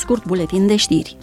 scurt buletin de știri.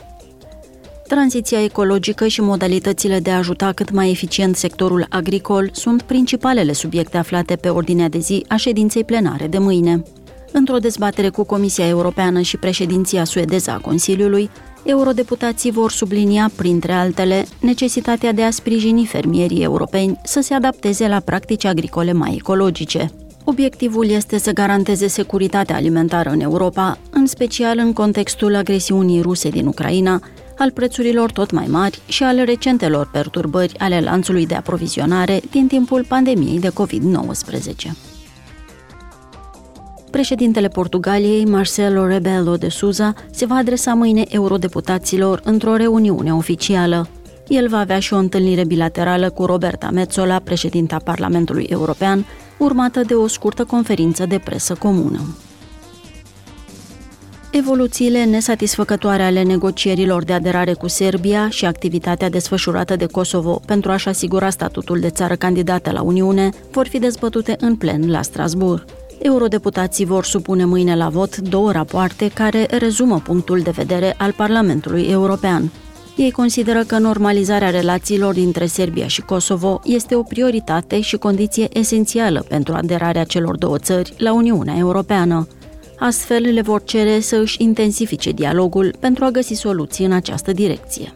Tranziția ecologică și modalitățile de a ajuta cât mai eficient sectorul agricol sunt principalele subiecte aflate pe ordinea de zi a ședinței plenare de mâine. Într-o dezbatere cu Comisia Europeană și președinția suedeză a Consiliului, eurodeputații vor sublinia, printre altele, necesitatea de a sprijini fermierii europeni să se adapteze la practici agricole mai ecologice. Obiectivul este să garanteze securitatea alimentară în Europa, în special în contextul agresiunii ruse din Ucraina, al prețurilor tot mai mari și ale recentelor perturbări ale lanțului de aprovizionare din timpul pandemiei de COVID-19. Președintele Portugaliei, Marcelo Rebelo de Souza, se va adresa mâine eurodeputaților într-o reuniune oficială. El va avea și o întâlnire bilaterală cu Roberta Metzola, președinta Parlamentului European, urmată de o scurtă conferință de presă comună. Evoluțiile nesatisfăcătoare ale negocierilor de aderare cu Serbia și activitatea desfășurată de Kosovo pentru a-și asigura statutul de țară candidată la Uniune vor fi dezbătute în plen la Strasbourg. Eurodeputații vor supune mâine la vot două rapoarte care rezumă punctul de vedere al Parlamentului European. Ei consideră că normalizarea relațiilor dintre Serbia și Kosovo este o prioritate și condiție esențială pentru aderarea celor două țări la Uniunea Europeană. Astfel, le vor cere să își intensifice dialogul pentru a găsi soluții în această direcție.